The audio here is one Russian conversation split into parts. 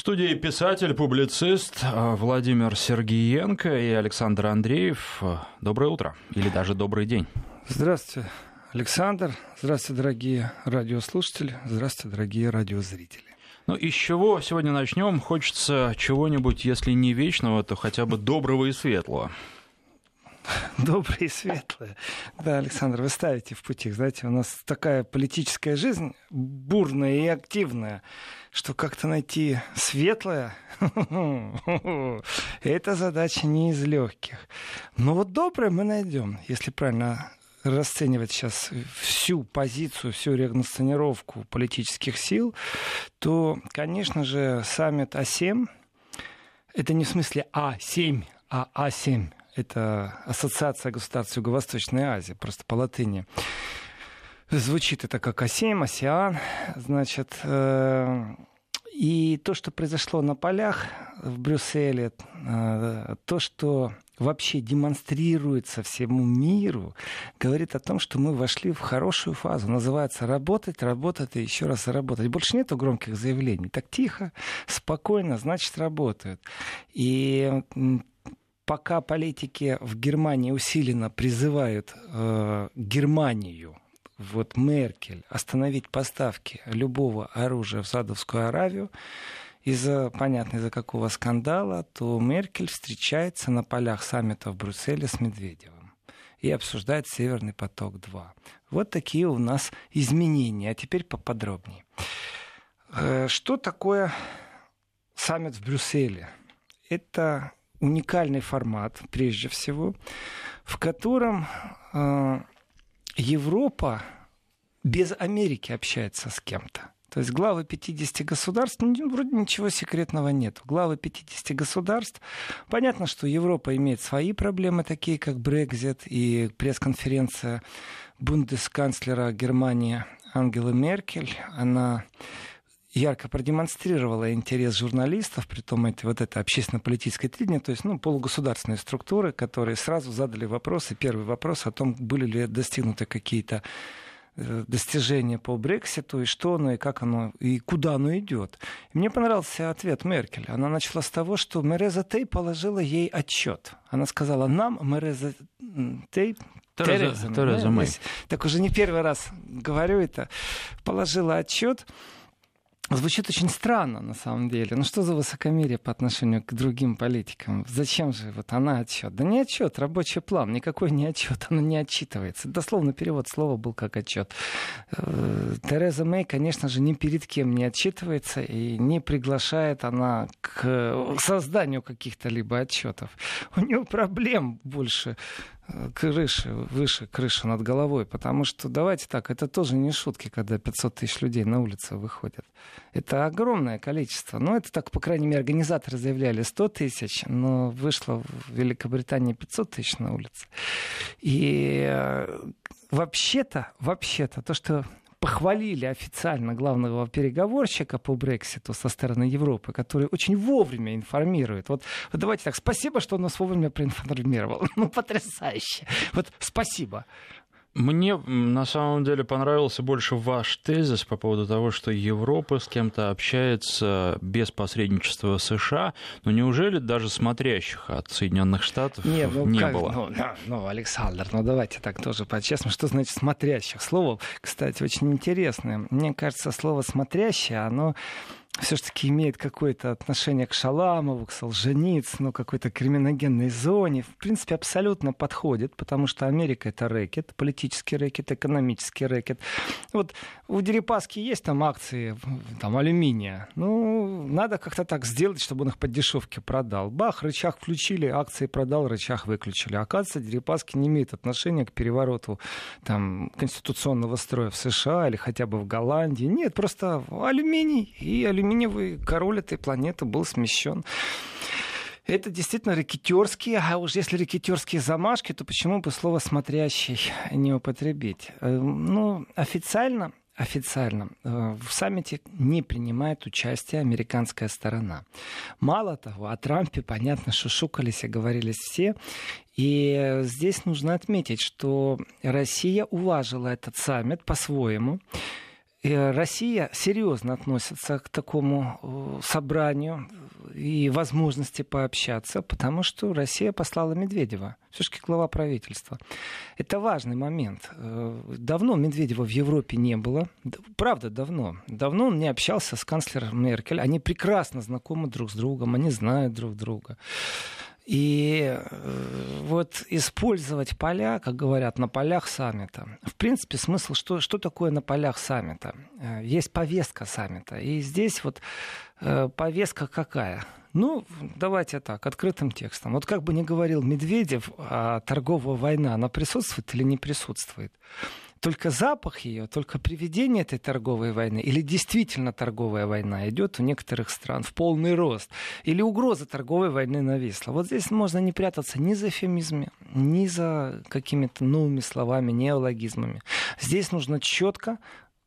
В студии писатель, публицист э, Владимир Сергиенко и Александр Андреев. Доброе утро или даже добрый день. Здравствуйте, Александр. Здравствуйте, дорогие радиослушатели. Здравствуйте, дорогие радиозрители. Ну, из чего сегодня начнем? Хочется чего-нибудь, если не вечного, то хотя бы доброго и светлого. Добрые и светлые. Да, Александр, вы ставите в пути. Знаете, у нас такая политическая жизнь бурная и активная, что как-то найти светлое, это задача не из легких. Но вот доброе мы найдем, если правильно расценивать сейчас всю позицию, всю регнасценировку политических сил, то, конечно же, саммит А7, это не в смысле А7, а А7, это Ассоциация государств Юго-Восточной Азии, просто по латыни. Звучит это как АСЕМ, АСИАН, значит, э, и то, что произошло на полях в Брюсселе, э, то, что вообще демонстрируется всему миру, говорит о том, что мы вошли в хорошую фазу. Называется работать, работать и еще раз работать. Больше нету громких заявлений. Так тихо, спокойно, значит, работают. И пока политики в Германии усиленно призывают э, Германию, вот Меркель, остановить поставки любого оружия в Садовскую Аравию, из-за, понятно, из-за какого скандала, то Меркель встречается на полях саммита в Брюсселе с Медведевым и обсуждает «Северный поток-2». Вот такие у нас изменения. А теперь поподробнее. Э, что такое саммит в Брюсселе? Это уникальный формат, прежде всего, в котором э, Европа без Америки общается с кем-то. То есть главы 50 государств, ну, вроде ничего секретного нет. Главы 50 государств, понятно, что Европа имеет свои проблемы, такие как Брекзит и пресс-конференция бундесканцлера Германии Ангелы Меркель. Она ярко продемонстрировала интерес журналистов, при том это, вот это общественно-политическое телевидение, то есть ну, полугосударственные структуры, которые сразу задали вопросы. Первый вопрос о том, были ли достигнуты какие-то э, достижения по Брекситу, и что оно, и как оно, и куда оно идет. И мне понравился ответ Меркель. Она начала с того, что Мереза Тей положила ей отчет. Она сказала, нам, Мереза Тей, Тереза, Тереза, Тереза Мэй. Так уже не первый раз говорю это. Положила отчет Звучит очень странно, на самом деле. Ну что за высокомерие по отношению к другим политикам? Зачем же вот она отчет? Да не отчет, рабочий план, никакой не отчет, она не отчитывается. Дословно перевод слова был как отчет. Э, Тереза Мэй, конечно же, ни перед кем не отчитывается и не приглашает она к созданию каких-то либо отчетов. У нее проблем больше крыши, выше крыши над головой. Потому что, давайте так, это тоже не шутки, когда 500 тысяч людей на улице выходят. Это огромное количество. Ну, это так, по крайней мере, организаторы заявляли 100 тысяч, но вышло в Великобритании 500 тысяч на улице. И э, вообще-то, вообще-то, то, что похвалили официально главного переговорщика по Брекситу со стороны Европы, который очень вовремя информирует. Вот, вот давайте так, спасибо, что он нас вовремя проинформировал. Ну, потрясающе. Вот спасибо. Мне на самом деле понравился больше ваш тезис по поводу того, что Европа с кем-то общается без посредничества США. Но неужели даже смотрящих от Соединенных Штатов не, ну, не как, было? Ну, ну, Александр, ну давайте так тоже по-честному. Что значит смотрящих? Слово, кстати, очень интересное. Мне кажется, слово смотрящее, оно все-таки имеет какое-то отношение к Шаламову, к Солженицыну, какой-то криминогенной зоне, в принципе, абсолютно подходит, потому что Америка — это рэкет, политический рэкет, экономический рэкет. Вот у Дерипаски есть там акции там, алюминия. Ну, надо как-то так сделать, чтобы он их по дешевке продал. Бах, рычаг включили, акции продал, рычаг выключили. Оказывается, Дерипаски не имеет отношения к перевороту там, конституционного строя в США или хотя бы в Голландии. Нет, просто алюминий и алюминий алюминиевый король этой планеты был смещен. Это действительно рекетерские, а уж если рекетерские замашки, то почему бы слово «смотрящий» не употребить? Э, ну, официально официально э, в саммите не принимает участие американская сторона. Мало того, о Трампе, понятно, шушукались и говорили все. И здесь нужно отметить, что Россия уважила этот саммит по-своему. Россия серьезно относится к такому э, собранию и возможности пообщаться, потому что Россия послала Медведева, все-таки глава правительства. Это важный момент. Э, давно Медведева в Европе не было. Правда, давно. Давно он не общался с канцлером Меркель. Они прекрасно знакомы друг с другом, они знают друг друга. И э, вот использовать поля, как говорят, на полях саммита. В принципе, смысл, что, что такое на полях саммита? Э, есть повестка саммита. И здесь вот э, повестка какая? Ну, давайте так, открытым текстом. Вот как бы ни говорил Медведев, а торговая война, она присутствует или не присутствует? Только запах ее, только приведение этой торговой войны, или действительно торговая война идет у некоторых стран в полный рост, или угроза торговой войны нависла. Вот здесь можно не прятаться ни за эфемизмами, ни за какими-то новыми словами, неологизмами. Здесь нужно четко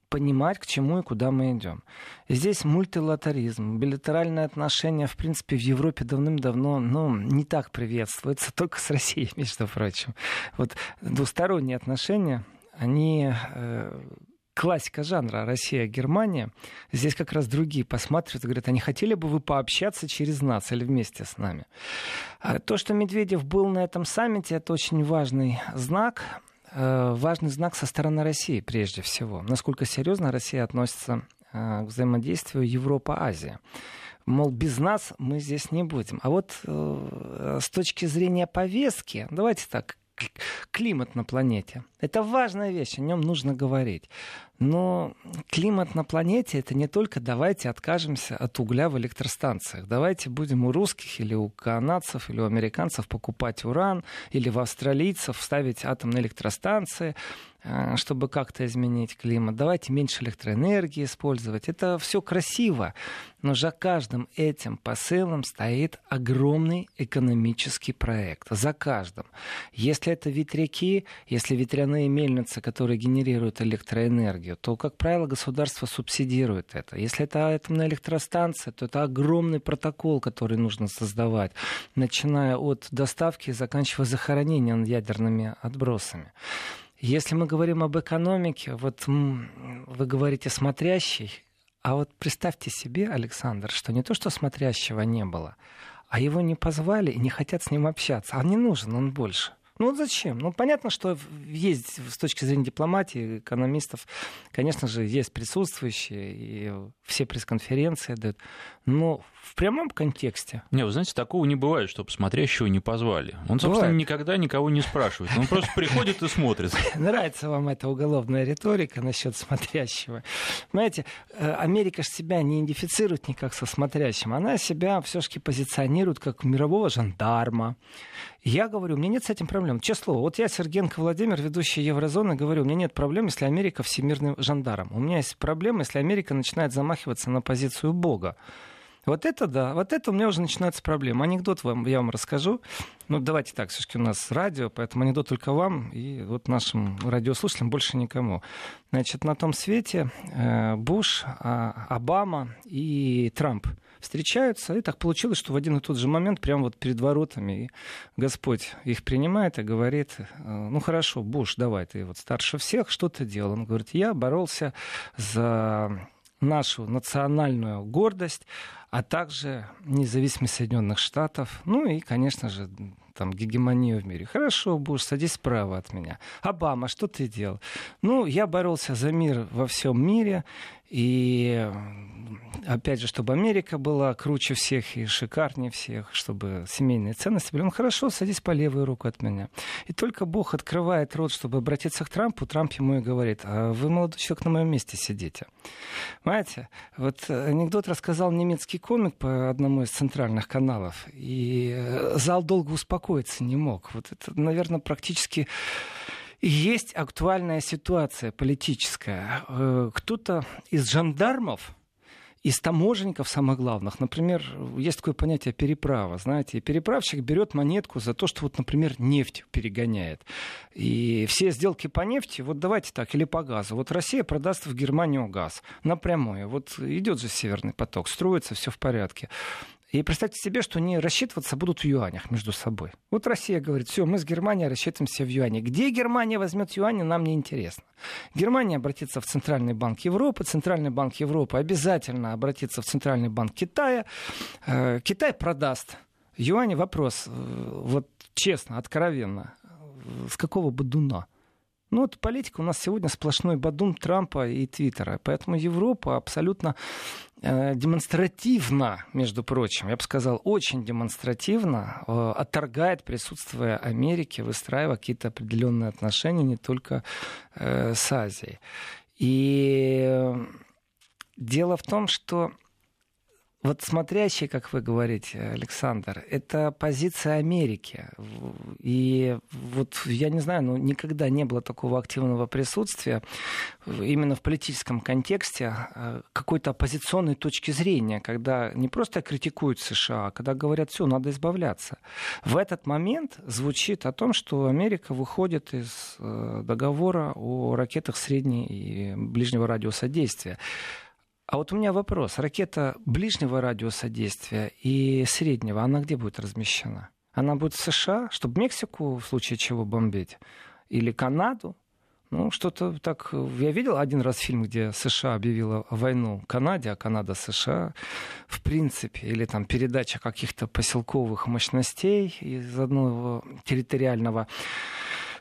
понимать, к чему и куда мы идем. Здесь мультилатеризм, билатеральные отношения, в принципе, в Европе давным-давно ну, не так приветствуются, только с Россией, между прочим. Вот двусторонние отношения, они э, классика жанра Россия-Германия. Здесь как раз другие посматривают и говорят, а не хотели бы вы пообщаться через нас или вместе с нами? А то, что Медведев был на этом саммите, это очень важный знак. Э, важный знак со стороны России прежде всего. Насколько серьезно Россия относится э, к взаимодействию Европа-Азия мол, без нас мы здесь не будем. А вот э, с точки зрения повестки, давайте так, климат на планете. Это важная вещь, о нем нужно говорить. Но климат на планете это не только давайте откажемся от угля в электростанциях. Давайте будем у русских или у канадцев или у американцев покупать уран, или в австралийцев ставить атомные электростанции. Э, чтобы как-то изменить климат. Давайте меньше электроэнергии использовать. Это все красиво, но за каждым этим посылом стоит огромный экономический проект. За каждым. Если это ветряки, если ветряные мельницы, которые генерируют электроэнергию, то, как правило, государство субсидирует это. Если это атомная электростанция, то это огромный протокол, который нужно создавать, начиная от доставки и заканчивая захоронением ядерными отбросами. Если мы говорим об экономике, вот вы говорите смотрящий, а вот представьте себе, Александр, что не то, что смотрящего не было, а его не позвали и не хотят с ним общаться. А не нужен он больше. Ну вот зачем? Ну понятно, что есть с точки зрения дипломатии, экономистов, конечно же, есть присутствующие, и все пресс-конференции дают. Но в прямом контексте. Не, вы знаете, такого не бывает, чтобы смотрящего не позвали. Он, собственно, бывает. никогда никого не спрашивает. Он просто приходит и смотрит. Нравится вам эта уголовная риторика насчет смотрящего. Понимаете, э, Америка же себя не идентифицирует никак со смотрящим. Она себя все-таки позиционирует как мирового жандарма. Я говорю, у меня нет с этим проблем. Честное слово, вот я, Сергенко Владимир, ведущий Еврозоны, говорю, у меня нет проблем, если Америка всемирный жандарм. У меня есть проблема, если Америка начинает замахиваться на позицию Бога. Вот это да, вот это у меня уже начинается проблема. Анекдот вам, я вам расскажу. Ну, давайте так, все-таки у нас радио, поэтому анекдот только вам и вот нашим радиослушателям, больше никому. Значит, на том свете э, Буш, э, Обама и Трамп встречаются, и так получилось, что в один и тот же момент, прямо вот перед воротами, Господь их принимает и говорит, э, ну хорошо, Буш, давай, ты вот старше всех, что ты делал? Он говорит, я боролся за нашу национальную гордость, а также независимость Соединенных Штатов, ну и, конечно же, там, гегемонию в мире. Хорошо, Буш, садись справа от меня. Обама, что ты делал? Ну, я боролся за мир во всем мире, и опять же, чтобы Америка была круче всех и шикарнее всех, чтобы семейные ценности были. Ну хорошо, садись по левую руку от меня. И только Бог открывает рот, чтобы обратиться к Трампу, Трамп ему и говорит, а вы, молодой человек, на моем месте сидите. Понимаете? Вот анекдот рассказал немецкий комик по одному из центральных каналов, и э, зал долго успокоиться не мог. Вот это, наверное, практически есть актуальная ситуация политическая. Э, кто-то из жандармов, из таможенников самых главных, например, есть такое понятие переправа, знаете, переправщик берет монетку за то, что вот, например, нефть перегоняет. И все сделки по нефти, вот давайте так, или по газу. Вот Россия продаст в Германию газ напрямую. Вот идет же Северный поток, строится, все в порядке. И представьте себе, что они рассчитываться будут в юанях между собой. Вот Россия говорит, все, мы с Германией рассчитываемся в юане. Где Германия возьмет юани, нам не интересно. Германия обратится в Центральный банк Европы, Центральный банк Европы обязательно обратится в Центральный банк Китая. Э, Китай продаст юани. Вопрос, э, вот честно, откровенно, э, с какого бодуна? Ну, вот политика у нас сегодня сплошной бадун Трампа и Твиттера. Поэтому Европа абсолютно э, демонстративно, между прочим, я бы сказал, очень демонстративно э, отторгает присутствие Америки, выстраивая какие-то определенные отношения не только э, с Азией. И дело в том, что вот смотрящий, как вы говорите, Александр, это позиция Америки. И вот я не знаю, но никогда не было такого активного присутствия именно в политическом контексте э, какой-то оппозиционной точки зрения, когда не просто критикуют США, а когда говорят, все, надо избавляться. В этот момент звучит о том, что Америка выходит из э, договора о ракетах средней и ближнего радиуса действия. А вот у меня вопрос. Ракета ближнего радиуса действия и среднего, она где будет размещена? Она будет в США, чтобы Мексику в случае чего бомбить? Или Канаду? Ну, что-то так... Я видел один раз фильм, где США объявила войну Канаде, а Канада США. В принципе, или там передача каких-то поселковых мощностей из одного территориального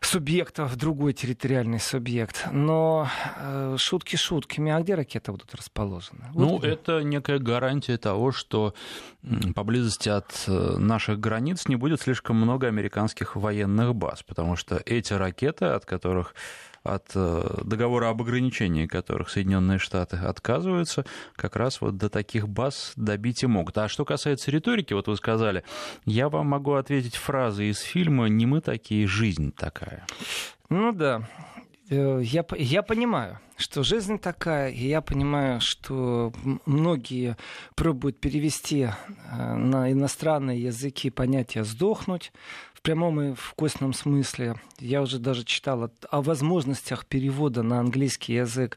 субъекта в другой территориальный субъект. Но э, шутки шутками, а где ракеты будут расположены? Вот ну, где? это некая гарантия того, что поблизости от э, наших границ не будет слишком много американских военных баз, потому что эти ракеты, от которых от э, договора об ограничении которых Соединенные Штаты отказываются, как раз вот до таких баз добить и могут. А что касается риторики, вот вы сказали, я вам могу ответить фразой из фильма «Не мы такие, жизнь такая». Ну да, я, я понимаю, что жизнь такая, и я понимаю, что многие пробуют перевести э, на иностранные языки понятие «сдохнуть», в прямом и в костном смысле. Я уже даже читал о, о возможностях перевода на английский язык,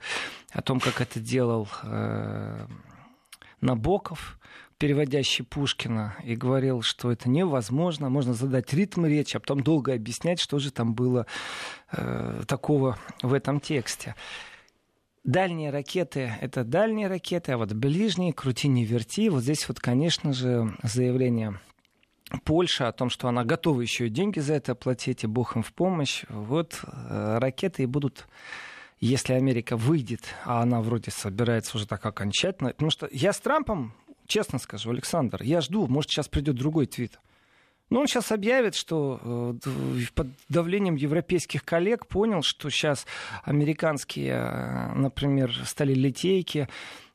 о том, как это делал э, Набоков, переводящий Пушкина, и говорил, что это невозможно, можно задать ритм речи, а потом долго объяснять, что же там было э, такого в этом тексте. Дальние ракеты — это дальние ракеты, а вот ближние — крути не верти. Вот здесь вот, конечно же, заявление Польша о том, что она готова еще и деньги за это платить, и Бог им в помощь. Вот э, ракеты и будут если Америка выйдет, а она вроде собирается уже так окончательно. Потому что я с Трампом, честно скажу, Александр, я жду, может, сейчас придет другой твит. Но он сейчас объявит, что э, под давлением европейских коллег понял, что сейчас американские, э, например, стали литейки,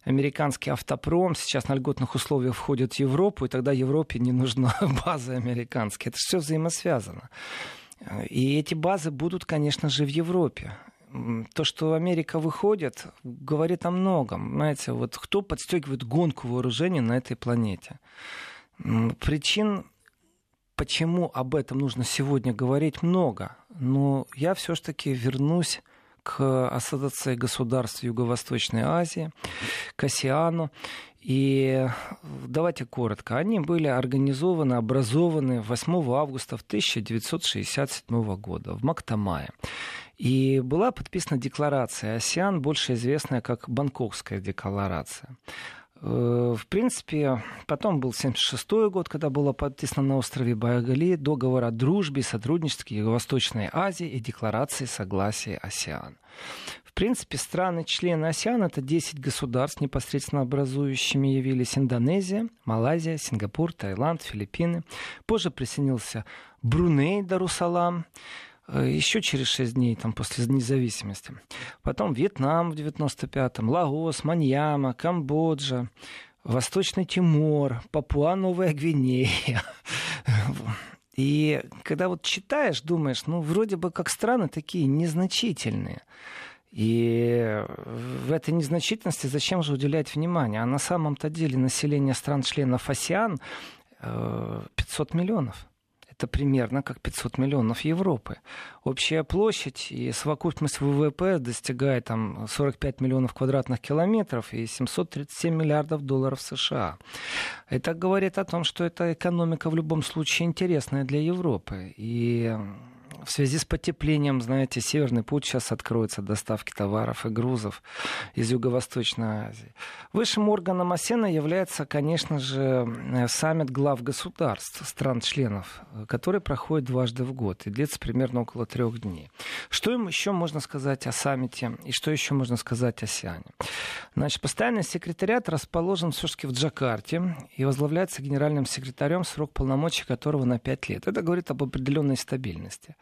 американский автопром сейчас на льготных условиях входит в Европу, и тогда Европе не нужна база американская. Это все взаимосвязано. И эти базы будут, конечно же, в Европе. То, что Америка выходит, говорит о многом. Знаете, вот кто подстегивает гонку вооружений на этой планете? Причин, почему об этом нужно сегодня говорить, много. Но я все-таки вернусь к Ассоциации государств Юго-Восточной Азии, к АСИАНу. И давайте коротко. Они были организованы, образованы 8 августа 1967 года в Мактамае. И была подписана декларация АСИАН, больше известная как Бангкокская декларация. Э, в принципе, потом был 1976 год, когда было подписано на острове Байгали договор о дружбе и сотрудничестве Юго-Восточной Азии и декларации согласия АСИАН. В принципе, страны-члены АСИАН — это 10 государств, непосредственно образующими явились Индонезия, Малайзия, Сингапур, Таиланд, Филиппины. Позже присоединился Бруней, Дарусалам, еще через шесть дней, там, после независимости. Потом Вьетнам в 95-м, Лагос, Маньяма, Камбоджа, Восточный Тимор, Папуа-Новая Гвинея. И когда вот читаешь, думаешь, ну, вроде бы как страны такие незначительные. И в этой незначительности зачем же уделять внимание? А на самом-то деле население стран-членов АСИАН 500 э, миллионов Это примерно как 500 миллионов Европы. Общая площадь и совокупность ВВП достигает там 45 миллионов квадратных километров и 737 миллиардов долларов США. Это говорит о том, что эта экономика в любом случае интересная для Европы. И в связи с потеплением, знаете, Северный путь сейчас откроется доставки товаров и грузов из Юго-Восточной Азии. Высшим органом ОСЕНа является, конечно же, саммит глав государств, стран-членов, который проходит дважды в год и длится примерно около трех дней. Что им еще можно сказать о саммите и что еще можно сказать о СИАНе? Значит, постоянный секретариат расположен все-таки в Джакарте и возглавляется генеральным секретарем, срок полномочий которого на пять лет. Это говорит об определенной стабильности.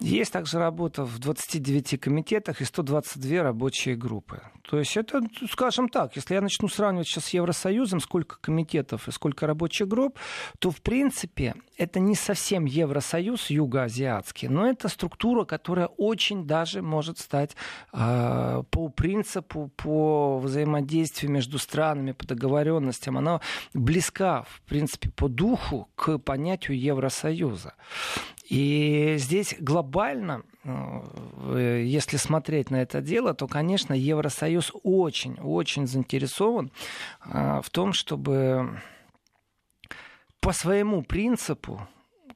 Есть также работа в 29 комитетах и 122 рабочие группы. То есть это, скажем так, если я начну сравнивать сейчас с Евросоюзом, сколько комитетов и сколько рабочих групп, то в принципе это не совсем Евросоюз югоазиатский, но это структура, которая очень даже может стать э, по принципу, по взаимодействию между странами, по договоренностям, она близка, в принципе, по духу к понятию Евросоюза. И здесь глобально, э, если смотреть на это дело, то, конечно, Евросоюз очень-очень заинтересован э, в том, чтобы по своему принципу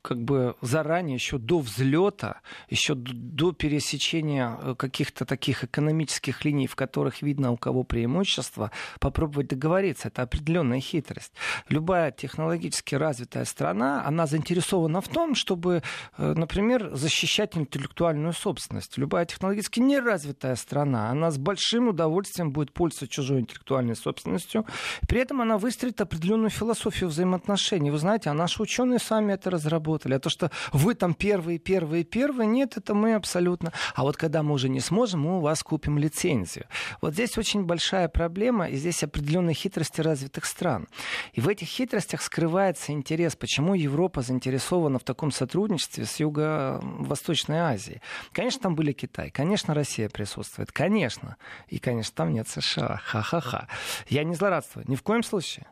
как бы заранее, еще до взлета, еще до пересечения э, каких-то таких экономических линий, в которых видно, у кого преимущество, попробовать договориться. Это определенная хитрость. Любая технологически развитая страна, она заинтересована в том, чтобы, э, например, защищать интеллектуальную собственность. Любая технологически неразвитая страна, она с большим удовольствием будет пользоваться чужой интеллектуальной собственностью. При этом она выстроит определенную философию взаимоотношений. Вы знаете, а наши ученые сами это разработали работали. А то, что вы там первые, первые, первые, нет, это мы абсолютно. А вот когда мы уже не сможем, мы у вас купим лицензию. Вот здесь очень большая проблема, и здесь определенные хитрости развитых стран. И в этих хитростях скрывается интерес, почему Европа заинтересована в таком сотрудничестве с Юго-Восточной Азией. Конечно, там были Китай, конечно, Россия присутствует, конечно. И, конечно, там нет США. Ха-ха-ха. Я не злорадствую, ни в коем случае.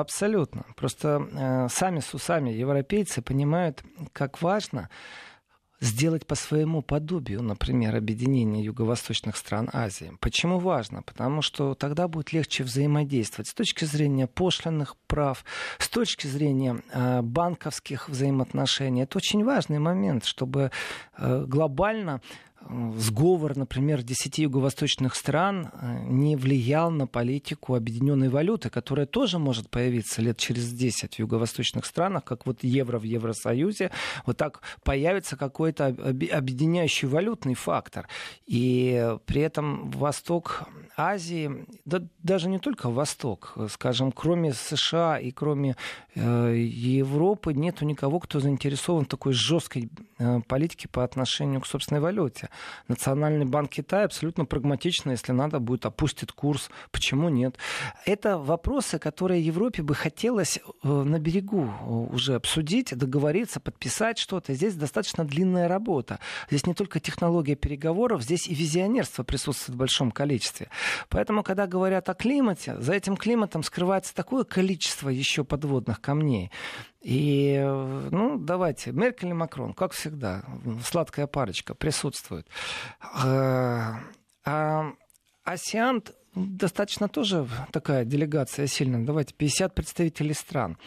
Абсолютно. Просто э, сами с усами европейцы понимают, как важно сделать по своему подобию, например, объединение юго-восточных стран Азии. Почему важно? Потому что тогда будет легче взаимодействовать с точки зрения пошлинных прав, с точки зрения э, банковских взаимоотношений. Это очень важный момент, чтобы э, глобально сговор, например, десяти юго-восточных стран э, не влиял на политику объединенной валюты, которая тоже может появиться лет через 10 в юго-восточных странах, как вот евро в Евросоюзе. Вот так появится какой-то объединяющий валютный фактор. И при этом Восток Азии, да даже не только Восток, скажем, кроме США и кроме э, Европы, нету никого, кто заинтересован в такой жесткой э, политике по отношению к собственной валюте. Национальный банк Китая абсолютно прагматично, если надо, будет опустит курс. Почему нет? Это вопросы, которые Европе бы хотелось э, на берегу э, уже обсудить, договориться, подписать что-то. Здесь достаточно длинная работа. Здесь не только технология переговоров, здесь и визионерство присутствует в большом количестве. Поэтому, когда говорят о климате, за этим климатом скрывается такое количество еще подводных камней. И, ну, давайте, Меркель и Макрон, как всегда, сладкая парочка присутствует. А, а ASEAN достаточно тоже такая делегация сильная. Давайте, 50 представителей стран.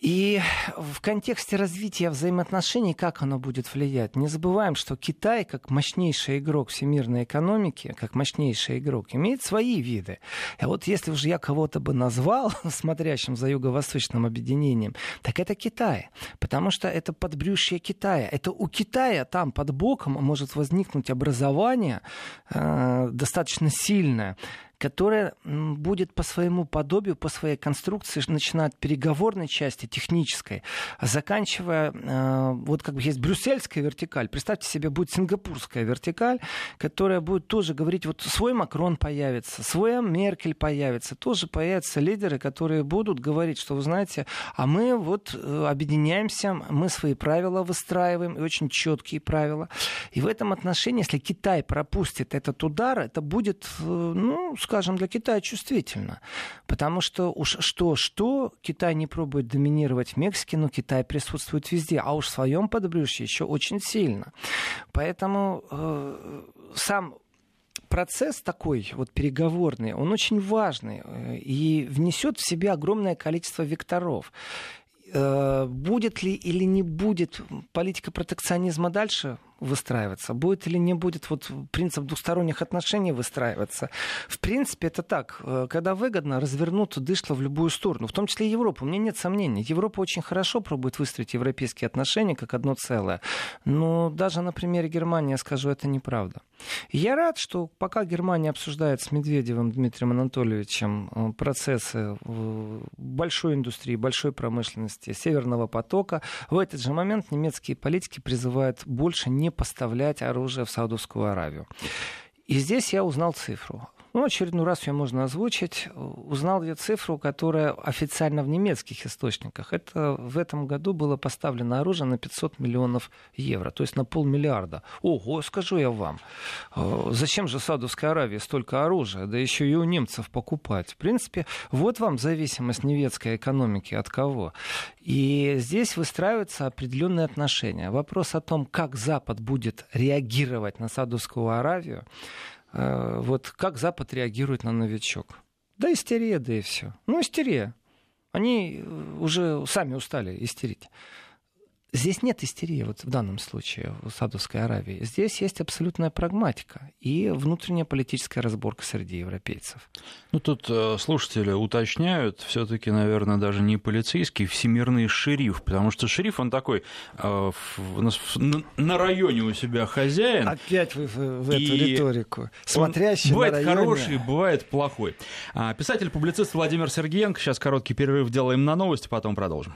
И в контексте развития взаимоотношений, как оно будет влиять? Не забываем, что Китай, как мощнейший игрок всемирной экономики, как мощнейший игрок, имеет свои виды. И вот если уже я кого-то бы назвал смотрящим за юго-восточным объединением, так это Китай. Потому что это подбрюшье Китая. Это у Китая там под боком может возникнуть образование э, достаточно сильное, которая будет по своему подобию, по своей конструкции, начиная от переговорной части, технической, заканчивая, э, вот как бы есть брюссельская вертикаль, представьте себе, будет сингапурская вертикаль, которая будет тоже говорить, вот свой Макрон появится, свой Меркель появится, тоже появятся лидеры, которые будут говорить, что вы знаете, а мы вот э, объединяемся, мы свои правила выстраиваем, и очень четкие правила. И в этом отношении, если Китай пропустит этот удар, это будет, э, ну, скажем, для Китая чувствительно. Потому что уж что-что, Китай не пробует доминировать в Мексике, но Китай присутствует везде. А уж в своем подбрюшье еще очень сильно. Поэтому э, сам процесс такой вот переговорный, он очень важный э, и внесет в себя огромное количество векторов. Э, будет ли или не будет политика протекционизма дальше выстраиваться, будет или не будет вот принцип двусторонних отношений выстраиваться. В принципе, это так. Э, когда выгодно, развернут дышло в любую сторону, в том числе и Европу. У меня нет сомнений. Европа очень хорошо пробует выстроить европейские отношения как одно целое. Но даже на примере Германии я скажу, это неправда. Я рад, что пока Германия обсуждает с Медведевым Дмитрием Анатольевичем э, процессы большой индустрии, большой промышленности, Северного потока, в этот же момент немецкие политики призывают больше не поставлять оружие в Саудовскую Аравию. И здесь я узнал цифру. Ну, очередной раз ее можно озвучить. Узнал я цифру, которая официально в немецких источниках. Это в этом году было поставлено оружие на 500 миллионов евро, то есть на полмиллиарда. Ого, скажу я вам, э, зачем же Саудовской Аравии столько оружия, да еще и у немцев покупать? В принципе, вот вам зависимость немецкой экономики от кого. И здесь выстраиваются определенные отношения. Вопрос о том, как Запад будет реагировать на Саудовскую Аравию, вот как Запад реагирует на новичок. Да истерия, да и все. Ну, истерия. Они э, уже сами устали истерить. Здесь нет истерии вот в данном случае в Саудовской Аравии. Здесь есть абсолютная прагматика и внутренняя политическая разборка среди европейцев. Ну, тут э, слушатели уточняют, все-таки, наверное, даже не полицейский, всемирный шериф, потому что шериф, он такой э, в, на районе у себя хозяин. Опять вы в, в эту риторику. Смотрящий бывает на районе. хороший, бывает плохой. А, писатель-публицист Владимир Сергеенко. Сейчас короткий перерыв делаем на новости, потом продолжим.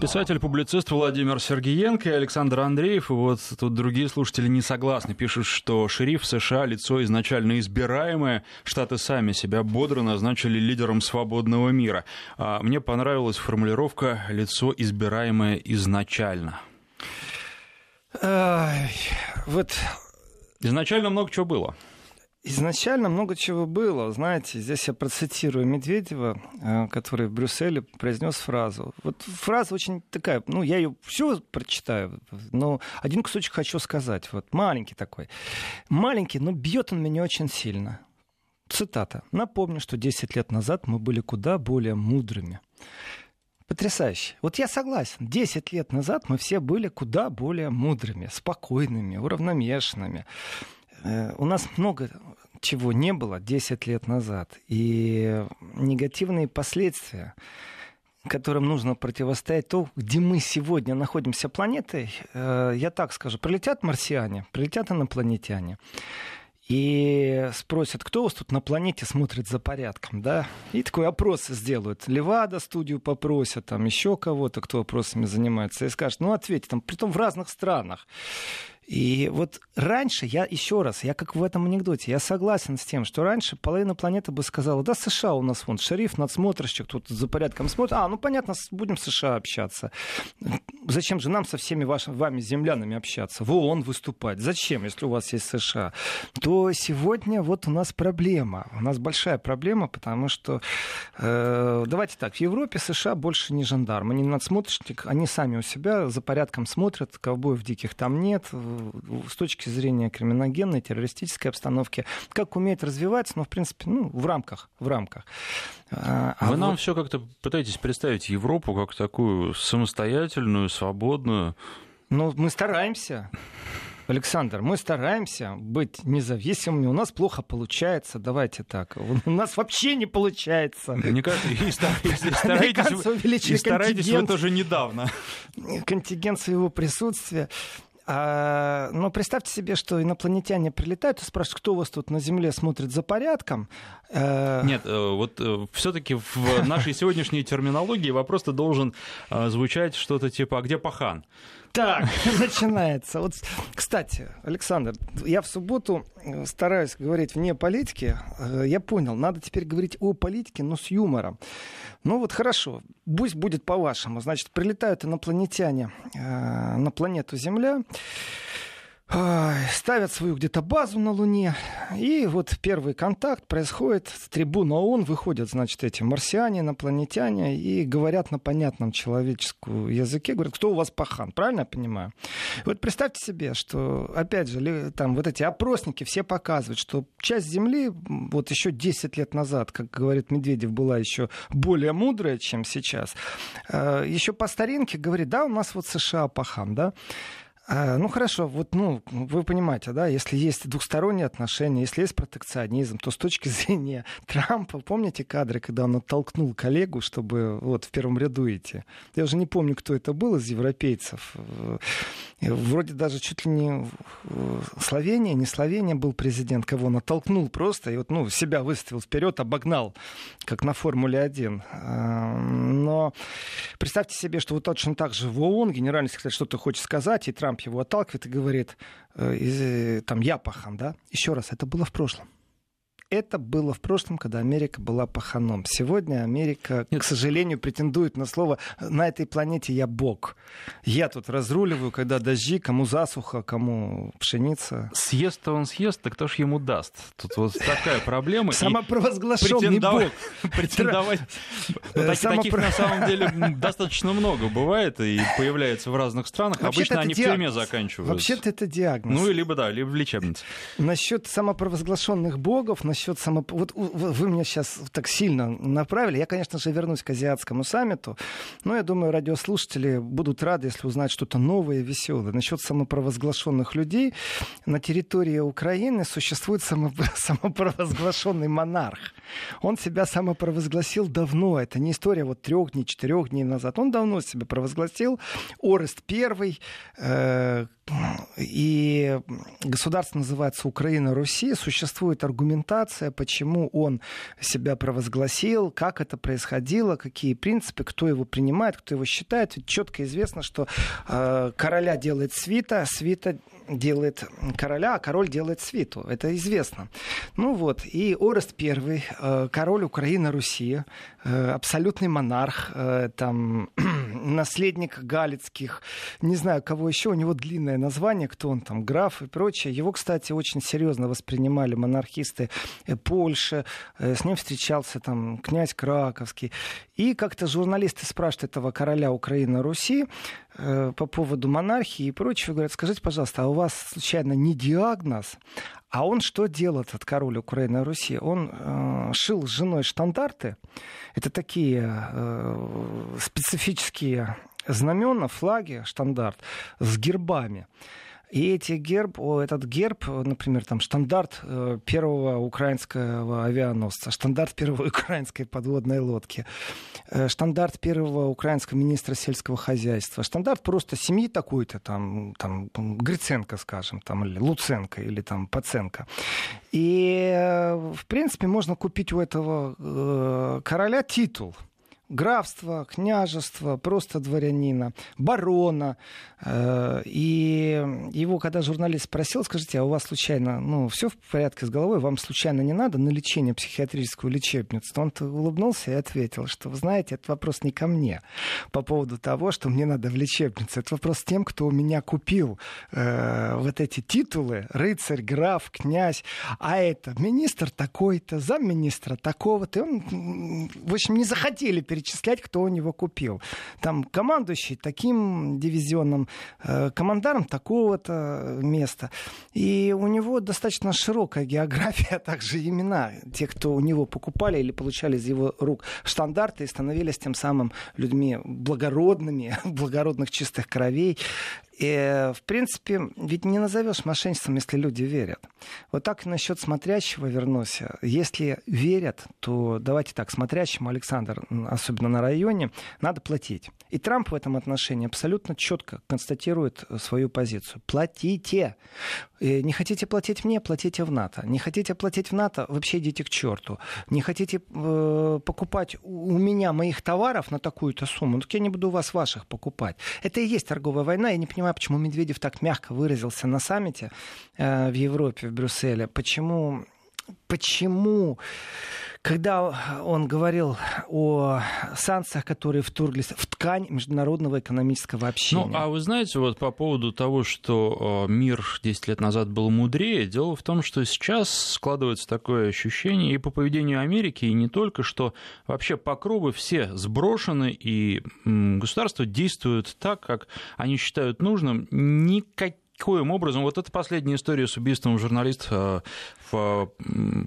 Писатель-публицист Владимир Сергеенко и Александр Андреев. И вот тут другие слушатели не согласны. Пишут, что шериф США лицо изначально избираемое. Штаты сами себя бодро назначили лидером свободного мира. А мне понравилась формулировка «лицо избираемое изначально». Ай, вот Изначально много чего было. Изначально много чего было. Знаете, здесь я процитирую Медведева, э, который в Брюсселе произнес фразу. Вот фраза очень такая, ну, я ее все прочитаю, но один кусочек хочу сказать. Вот маленький такой. Маленький, но бьет он меня очень сильно. Цитата. Напомню, что 10 лет назад мы были куда более мудрыми. Потрясающе. Вот я согласен. Десять лет назад мы все были куда более мудрыми, спокойными, уравномешанными. Э, у нас много чего не было 10 лет назад. И негативные последствия которым нужно противостоять, то, где мы сегодня находимся планетой, э, я так скажу, прилетят марсиане, прилетят инопланетяне, и спросят, кто у вас тут на планете смотрит за порядком, да? И такой опрос сделают. Левада студию попросят, там еще кого-то, кто вопросами занимается, и скажет, ну ответьте, там, притом в разных странах. И вот раньше, я еще раз, я как в этом анекдоте, я согласен с тем, что раньше половина планеты бы сказала, да, США у нас вон шериф, надсмотрщик, тут за порядком смотрит. А, ну понятно, будем с США общаться. Зачем же нам со всеми вашими, вами, землянами общаться? В ООН выступать. Зачем, если у вас есть США? То сегодня вот у нас проблема. У нас большая проблема, потому что, э, давайте так, в Европе США больше не жандарм, они не надсмотрщик, они сами у себя за порядком смотрят, ковбоев диких там нет, с точки зрения криминогенной, террористической обстановки, как умеет развиваться, но, в принципе, ну, в рамках. В рамках. А, а Вы вот... нам все как-то пытаетесь представить Европу как такую самостоятельную, свободную. Ну, мы стараемся. Александр, мы стараемся быть независимыми. У нас плохо получается. Давайте так. У нас вообще не получается. Мне кажется, и стараетесь, и стараетесь вы тоже недавно. Контингент своего присутствия. А, но представьте себе, что инопланетяне прилетают и спрашивают, кто у вас тут на Земле смотрит за порядком. Э, Нет, э, вот э, все-таки в нашей сегодняшней терминологии вопрос-то должен звучать что-то типа «А где пахан?». Так, начинается. Вот, кстати, Александр, я в субботу стараюсь говорить вне политики. Я понял, надо теперь говорить о политике, но с юмором. Ну вот хорошо, пусть будет по-вашему. Значит, прилетают инопланетяне э, на планету Земля. Ставят свою где-то базу на Луне, и вот первый контакт происходит, с трибуна ООН выходят, значит, эти марсиане, инопланетяне, и говорят на понятном человеческом языке, говорят, кто у вас пахан, правильно я понимаю? Вот представьте себе, что, опять же, там вот эти опросники все показывают, что часть Земли, вот еще 10 лет назад, как говорит Медведев, была еще более мудрая, чем сейчас, э, еще по старинке говорит, да, у нас вот США пахан, да, ну хорошо, вот ну вы понимаете, да, если есть двухсторонние отношения, если есть протекционизм, то с точки зрения Трампа, помните кадры, когда он оттолкнул коллегу, чтобы вот в первом ряду идти? Я уже не помню, кто это был из европейцев. Э, вроде даже чуть ли не Словения, не Словения был президент, кого он оттолкнул просто и вот ну себя выставил вперед, обогнал, как на Формуле 1. А, но представьте себе, что вот точно так же в ООН генеральный секретарь что-то хочет сказать, и Трамп Трамп его отталкивает и говорит, э, там, я пахан, да? Еще раз, это было в прошлом. Это было в прошлом, когда Америка была паханом. Сегодня Америка, Нет. к сожалению, претендует на слово «на этой планете я бог». Я тут разруливаю, когда дожди, кому засуха, кому пшеница. Съест-то он съест, так кто ж ему даст? Тут вот такая проблема. Самопровозглашенный бог. Претендовать. Таких на самом деле достаточно много бывает и появляется в разных странах. Обычно они в тюрьме заканчиваются. Вообще-то это диагноз. Ну, либо да, либо в лечебнице. Насчет самопровозглашенных богов, насчет само... Вот вы меня сейчас так сильно направили. Я, конечно же, вернусь к азиатскому саммиту, но я думаю, радиослушатели будут рады, если узнать что-то новое веселое. Насчет самопровозглашенных людей на территории Украины существует само... самопровозглашенный монарх. Он себя самопровозгласил давно. Это не история вот трех дней, четырех дней назад. Он давно себя провозгласил. Орест первый, э, и государство называется Украина, Россия. Существует аргументация, почему он себя провозгласил, как это происходило, какие принципы, кто его принимает, кто его считает. Ведь четко известно, что э, короля делает свита, свита делает короля, а король делает свиту. Это известно. Ну вот, и Орест первый, э, король Украины, Руси, э, абсолютный монарх, э, там, наследник Галицких, не знаю, кого еще, у него длинное название, кто он там, граф и прочее. Его, кстати, очень серьезно воспринимали монархисты Польши, с ним встречался там князь Краковский. И как-то журналисты спрашивают этого короля Украины, Руси, Э, по поводу монархии и прочего, говорят, скажите, пожалуйста, а у вас случайно не диагноз? А он что делал, этот король Украины Руси? Он э, шил с женой штандарты. Это такие э, специфические знамена, флаги, штандарт с гербами. И эти герб, этот герб, например, там штандарт э, первого украинского авианосца, штандарт первой украинской подводной лодки, э, штандарт первого украинского министра сельского хозяйства, штандарт просто семьи такой-то, там, там Гриценко, скажем, там, или Луценко, или там Паценко. И, э, в принципе, можно купить у этого короля титул – графства, княжества, просто дворянина, барона. Э, и его, когда журналист спросил, скажите, а у вас случайно, ну, все в порядке с головой, вам случайно не надо на лечение психиатрическую лечебницу? Он улыбнулся и ответил, что, вы знаете, это вопрос не ко мне по поводу того, что мне надо в лечебницу. Это вопрос тем, кто у меня купил э, вот эти титулы, рыцарь, граф, князь, а это министр такой-то, замминистра такого-то. И он, в общем, не захотели перед перечислять, кто у него купил. Там командующий таким дивизионом, э, командаром такого-то места. И у него достаточно широкая география, а также имена тех, кто у него покупали или получали из его рук штандарты и становились тем самым людьми благородными, благородных чистых кровей. И, в принципе, ведь не назовешь мошенничеством, если люди верят. Вот так насчет смотрящего вернусь. Если верят, то давайте так, смотрящему, Александр, особенно на районе, надо платить. И Трамп в этом отношении абсолютно четко констатирует свою позицию. Платите. И не хотите платить мне, платите в НАТО. Не хотите платить в НАТО, вообще идите к черту. Не хотите э, покупать у меня моих товаров на такую-то сумму, ну так я не буду у вас ваших покупать. Это и есть торговая война. Я не понимаю, почему Медведев так мягко выразился на саммите э, в Европе, в Брюсселе. Почему почему когда он говорил о санкциях, которые вторглись в ткань международного экономического общения. Ну, а вы знаете, вот по поводу того, что э, мир 10 лет назад был мудрее, дело в том, что сейчас складывается такое ощущение и по поведению Америки, и не только, что вообще покровы все сброшены, и государства действуют так, как они считают нужным, никаких Каким образом, вот эта последняя история с убийством журналиста в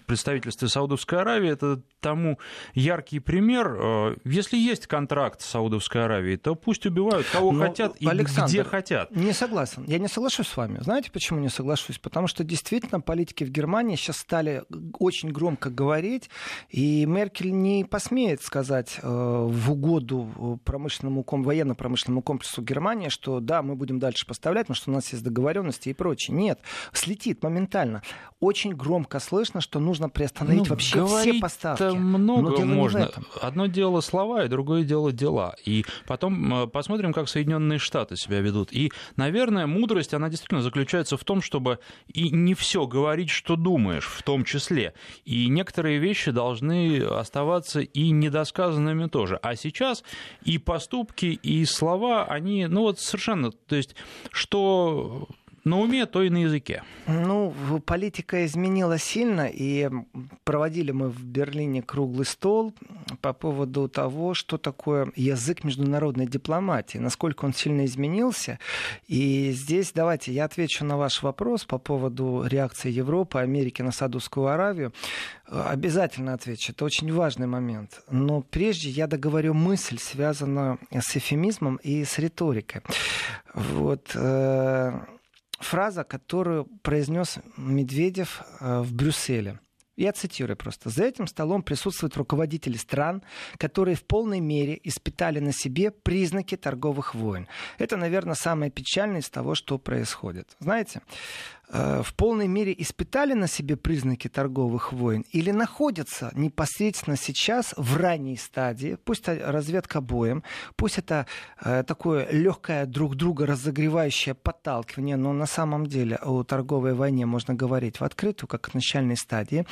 представительстве Саудовской Аравии, это тому яркий пример. Э, если есть контракт с Саудовской Аравией, то пусть убивают кого Но, хотят и Александр, где хотят. Не согласен. Я не соглашусь с вами. Знаете, почему не соглашусь? Потому что действительно политики в Германии сейчас стали очень громко говорить, и Меркель не посмеет сказать э, в угоду промышленному, военно-промышленному комплексу Германии, что да, мы будем дальше поставлять, потому что у нас есть договоренности и прочее. Нет, слетит моментально. Очень громко слышно, что нужно приостановить ну, вообще все поставки. много можно. Одно дело слова, и другое дело дела. И потом э, посмотрим, как Соединенные Штаты себя ведут. И, наверное, мудрость, она действительно заключается в том, чтобы и не все говорить, что думаешь, в том числе. И некоторые вещи должны оставаться и недосказанными тоже. А сейчас и поступки, и слова, они, ну вот совершенно, то есть, что на уме, то и на языке. Ну, политика изменилась сильно, и проводили мы в Берлине круглый стол по поводу того, что такое язык международной дипломатии, насколько он сильно изменился. И здесь давайте я отвечу на ваш вопрос по поводу реакции Европы, Америки на Саудовскую Аравию. Обязательно отвечу. Это очень важный момент. Но прежде я договорю мысль, связанную с эфемизмом и с риторикой. Вот э, фраза, которую произнес Медведев э, в Брюсселе. Я цитирую просто. За этим столом присутствуют руководители стран, которые в полной мере испытали на себе признаки торговых войн. Это, наверное, самое печальное из того, что происходит. Знаете, в полной мере испытали на себе признаки торговых войн или находятся непосредственно сейчас в ранней стадии, пусть это разведка боем, пусть это э, такое легкое друг друга разогревающее подталкивание, но на самом деле о торговой войне можно говорить в открытую, как в начальной стадии,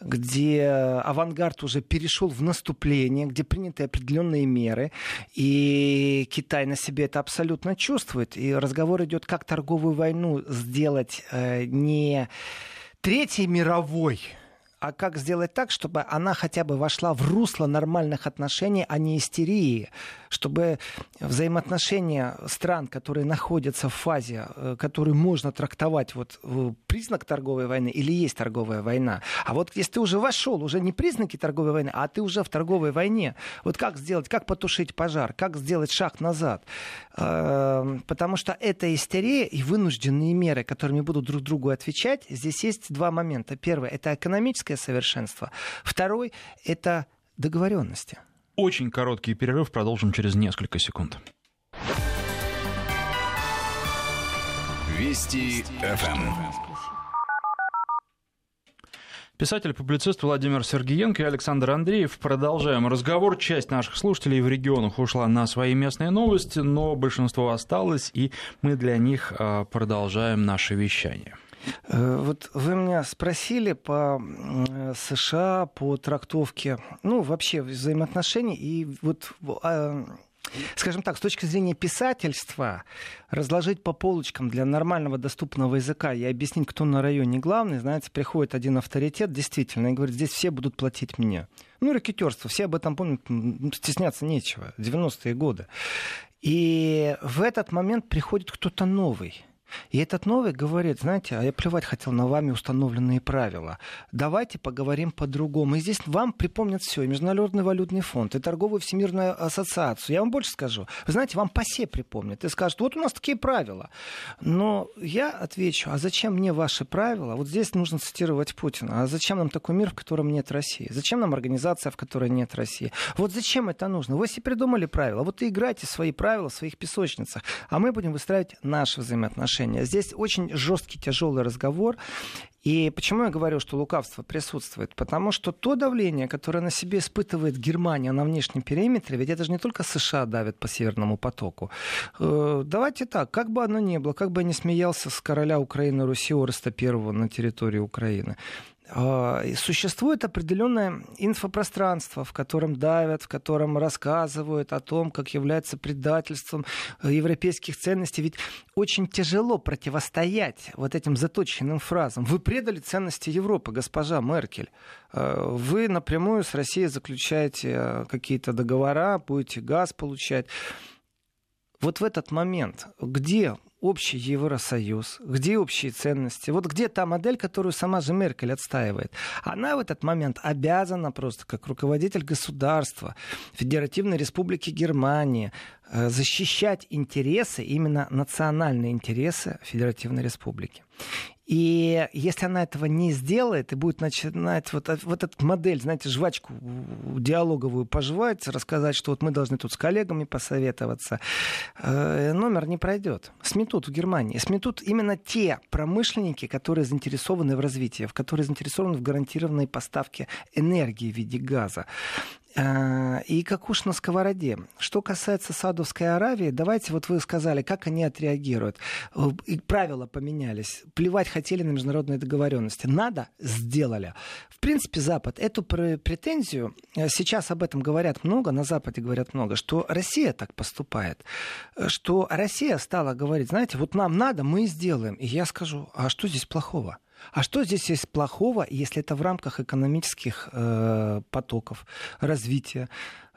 где авангард уже перешел в наступление, где приняты определенные меры, и Китай на себе это абсолютно чувствует, и разговор идет, как торговую войну сделать э, Э, не Третьей мировой, а как сделать так, чтобы она хотя бы вошла в русло нормальных отношений, а не истерии чтобы взаимоотношения стран, которые находятся в фазе, э, которую можно трактовать вот признак торговой войны или есть торговая война. А вот если ты уже вошел, уже не признаки торговой войны, а ты уже в торговой войне, вот как сделать, как потушить пожар, как сделать шаг назад? Эм, потому что эта истерия и вынужденные меры, которыми будут друг другу отвечать, здесь есть два момента. Первое — это экономическое совершенство. Второй — это договоренности очень короткий перерыв, продолжим через несколько секунд. Вести ФМ. Писатель-публицист Владимир Сергеенко и Александр Андреев. Продолжаем разговор. Часть наших слушателей в регионах ушла на свои местные новости, но большинство осталось, и мы для них а, продолжаем наше вещание. Э, вот вы меня спросили по США, по трактовке, ну, вообще взаимоотношений, и вот а, скажем так, с точки зрения писательства, разложить по полочкам для нормального доступного языка и объяснить, кто на районе главный, знаете, приходит один авторитет, действительно, и говорит, здесь все будут платить мне. Ну, ракетерство, все об этом помнят, стесняться нечего, 90-е годы. И в этот момент приходит кто-то новый – и этот новый говорит, знаете, а я плевать хотел на вами установленные правила. Давайте поговорим по-другому. И здесь вам припомнят все. И Международный валютный фонд, и Торговую всемирную ассоциацию. Я вам больше скажу. Вы знаете, вам ПАСЕ припомнят и скажут, вот у нас такие правила. Но я отвечу, а зачем мне ваши правила? Вот здесь нужно цитировать Путина. А зачем нам такой мир, в котором нет России? Зачем нам организация, в которой нет России? Вот зачем это нужно? Вы себе придумали правила. Вот и играйте свои правила в своих песочницах. А мы будем выстраивать наши взаимоотношения отношения. Здесь очень жесткий, тяжелый разговор. И почему я говорю, что лукавство присутствует? Потому что то давление, которое на себе испытывает Германия на внешнем периметре, ведь это же не только США давят по Северному потоку. Э, давайте так, как бы оно ни было, как бы я ни смеялся с короля Украины Руси Ореста I на территории Украины, существует определенное инфопространство, в котором давят, в котором рассказывают о том, как является предательством европейских ценностей. Ведь очень тяжело противостоять вот этим заточенным фразам. Вы предали ценности Европы, госпожа Меркель. Вы напрямую с Россией заключаете какие-то договора, будете газ получать. Вот в этот момент, где общий Евросоюз, где общие ценности, вот где та модель, которую сама же Меркель отстаивает. Она в этот момент обязана просто, как руководитель государства Федеративной Республики Германия, э, защищать интересы, именно национальные интересы Федеративной Республики. И если она этого не сделает и будет начинать вот, вот эту модель, знаете, жвачку диалоговую пожевать, рассказать, что вот мы должны тут с коллегами посоветоваться, э, номер не пройдет. Сметут в Германии. Сметут именно те промышленники, которые заинтересованы в развитии, в которые заинтересованы в гарантированной поставке энергии в виде газа. А, и как уж на сковороде. Что касается Саудовской Аравии, давайте, вот вы сказали, как они отреагируют. И правила поменялись. Плевать хотели на международные договоренности. Надо, сделали. В принципе, Запад эту претензию, э, сейчас об этом говорят много, на Западе говорят много, что Россия так поступает. Что Россия стала говорить, знаете, вот нам надо, мы сделаем. И я скажу, а что здесь плохого? А что здесь есть плохого, если это в рамках экономических э, потоков развития?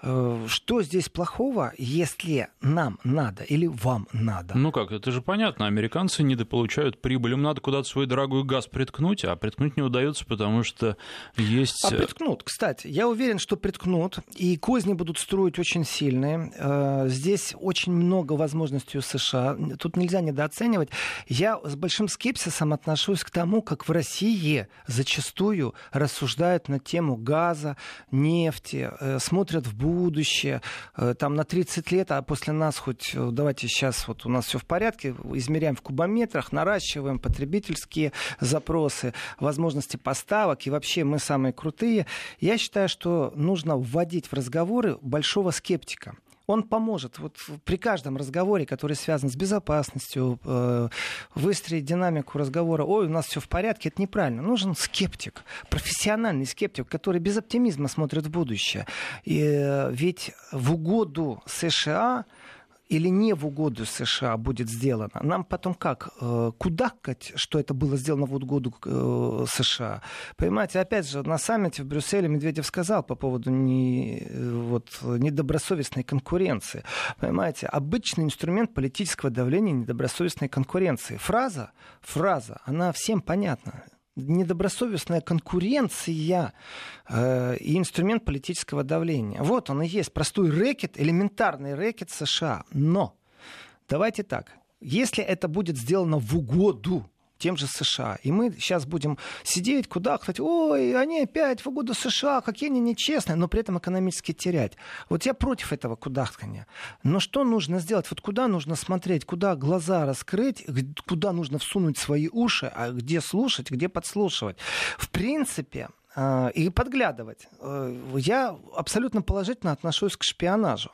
Э, что здесь плохого, если нам надо или вам надо? Ну как, это же понятно. Американцы недополучают прибыль. Им надо куда-то свой дорогой газ приткнуть, а приткнуть не удается, потому что есть... А приткнут, кстати. Я уверен, что приткнут. И козни будут строить очень сильные. Э, здесь очень много возможностей у США. Тут нельзя недооценивать. Я с большим скепсисом отношусь к тому, как в России зачастую рассуждают на тему газа, нефти, э, смотрят в будущее будущее, э, там на 30 лет, а после нас хоть э, давайте сейчас вот у нас все в порядке, измеряем в кубометрах, наращиваем потребительские запросы, возможности поставок, и вообще мы самые крутые. Я считаю, что нужно вводить в разговоры большого скептика он поможет вот при каждом разговоре, который связан с безопасностью, э, выстроить динамику разговора, ой, у нас все в порядке, это неправильно. Нужен скептик, профессиональный скептик, который без оптимизма смотрит в будущее. И, э, ведь в угоду США или не в угоду США будет сделано, нам потом как? Э, кудакать, что это было сделано в угоду э, США? Понимаете, опять же, на саммите в Брюсселе Медведев сказал по поводу не, э, вот, недобросовестной конкуренции. Понимаете, обычный инструмент политического давления недобросовестной конкуренции. Фраза, фраза, она всем понятна недобросовестная конкуренция э, и инструмент политического давления. Вот он и есть простой рэкет, элементарный рэкет США. Но давайте так, если это будет сделано в угоду тем же США. И мы сейчас будем сидеть, куда кудахтать, ой, они опять в угоду США, какие они нечестные, но при этом экономически терять. Вот я против этого кудахтания. Но что нужно сделать? Вот куда нужно смотреть, куда глаза раскрыть, куда нужно всунуть свои уши, а где слушать, где подслушивать. В принципе, э, и подглядывать. Э, я абсолютно положительно отношусь к шпионажу.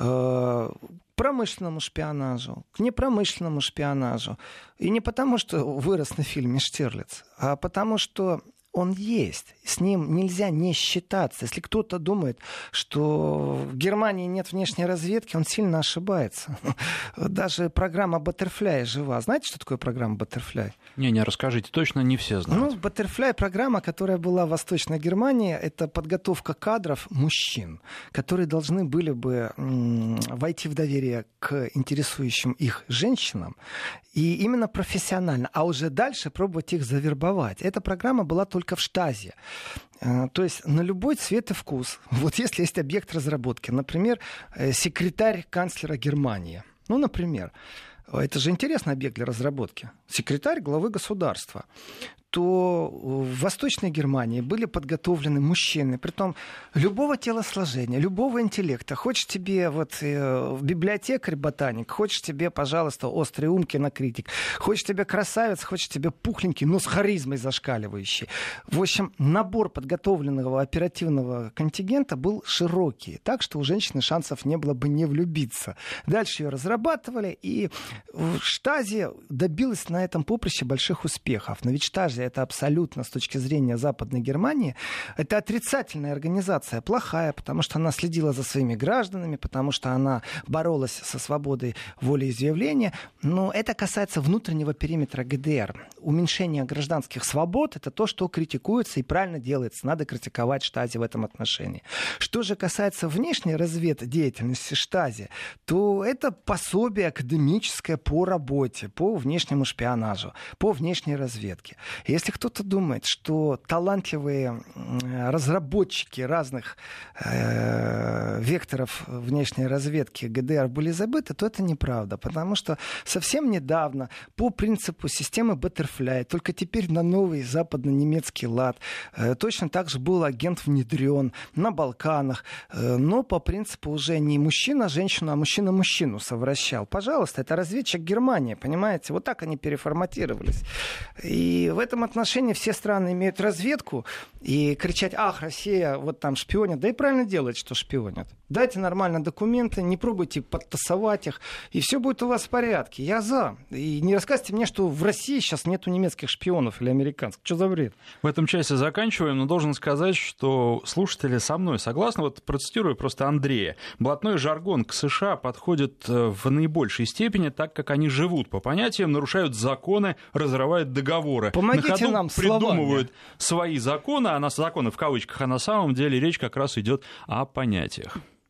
Э, промышленному шпионажу, к непромышленному шпионажу. И не потому, что вырос на фильме Штирлиц, а потому что он есть. С ним нельзя не считаться. Если кто-то думает, что в Германии нет внешней разведки, он сильно ошибается. Даже программа Butterfly жива. Знаете, что такое программа Butterfly? Не, не, расскажите, точно не все знают. Ну, Butterfly программа, которая была в Восточной Германии, это подготовка кадров мужчин, которые должны были бы войти в доверие к интересующим их женщинам и именно профессионально, а уже дальше пробовать их завербовать. Эта программа была только в штазе. Э, то есть на любой цвет и вкус. Вот если есть объект разработки, например, э, секретарь канцлера Германии, ну, например, это же интересный объект для разработки. Секретарь главы государства то в Восточной Германии были подготовлены мужчины, притом любого телосложения, любого интеллекта. Хочешь тебе вот э, библиотекарь ботаник, хочешь тебе, пожалуйста, острый ум кинокритик, хочешь тебе красавец, хочешь тебе пухленький, но с харизмой зашкаливающий. В общем, набор подготовленного оперативного контингента был широкий, так что у женщины шансов не было бы не влюбиться. Дальше ее разрабатывали, и Штази добилась на этом поприще больших успехов. Но ведь Штази Штази это абсолютно с точки зрения Западной Германии, это отрицательная организация, плохая, потому что она следила за своими гражданами, потому что она боролась со свободой волеизъявления. Но это касается внутреннего периметра ГДР. Уменьшение гражданских свобод это то, что критикуется и правильно делается. Надо критиковать Штази в этом отношении. Что же касается внешней разведдеятельности Штази, то это пособие академическое по работе, по внешнему шпионажу, по внешней разведке. Если кто-то думает, что талантливые разработчики разных э, векторов внешней разведки ГДР были забыты, то это неправда, потому что совсем недавно по принципу системы Butterfly, только теперь на новый западно-немецкий лад, э, точно так же был агент внедрен на Балканах, э, но по принципу уже не мужчина женщину, а мужчина мужчину совращал. Пожалуйста, это разведчик Германии, понимаете? Вот так они переформатировались. И в этом отношении все страны имеют разведку, и кричать, ах, Россия вот там шпионит, да и правильно делает, что шпионят. Дайте нормально документы, не пробуйте подтасовать их, и все будет у вас в порядке. Я за. И не рассказывайте мне, что в России сейчас нету немецких шпионов или американских. Что за бред? В этом часе заканчиваем, но должен сказать, что слушатели со мной согласны. Вот процитирую просто Андрея. Блатной жаргон к США подходит э, в наибольшей степени, так как они живут по понятиям, нарушают законы, разрывают договоры. Помогите ходу нам придумывают словами. свои законы, а на законы в кавычках, а на самом деле речь как раз идет о понятиях.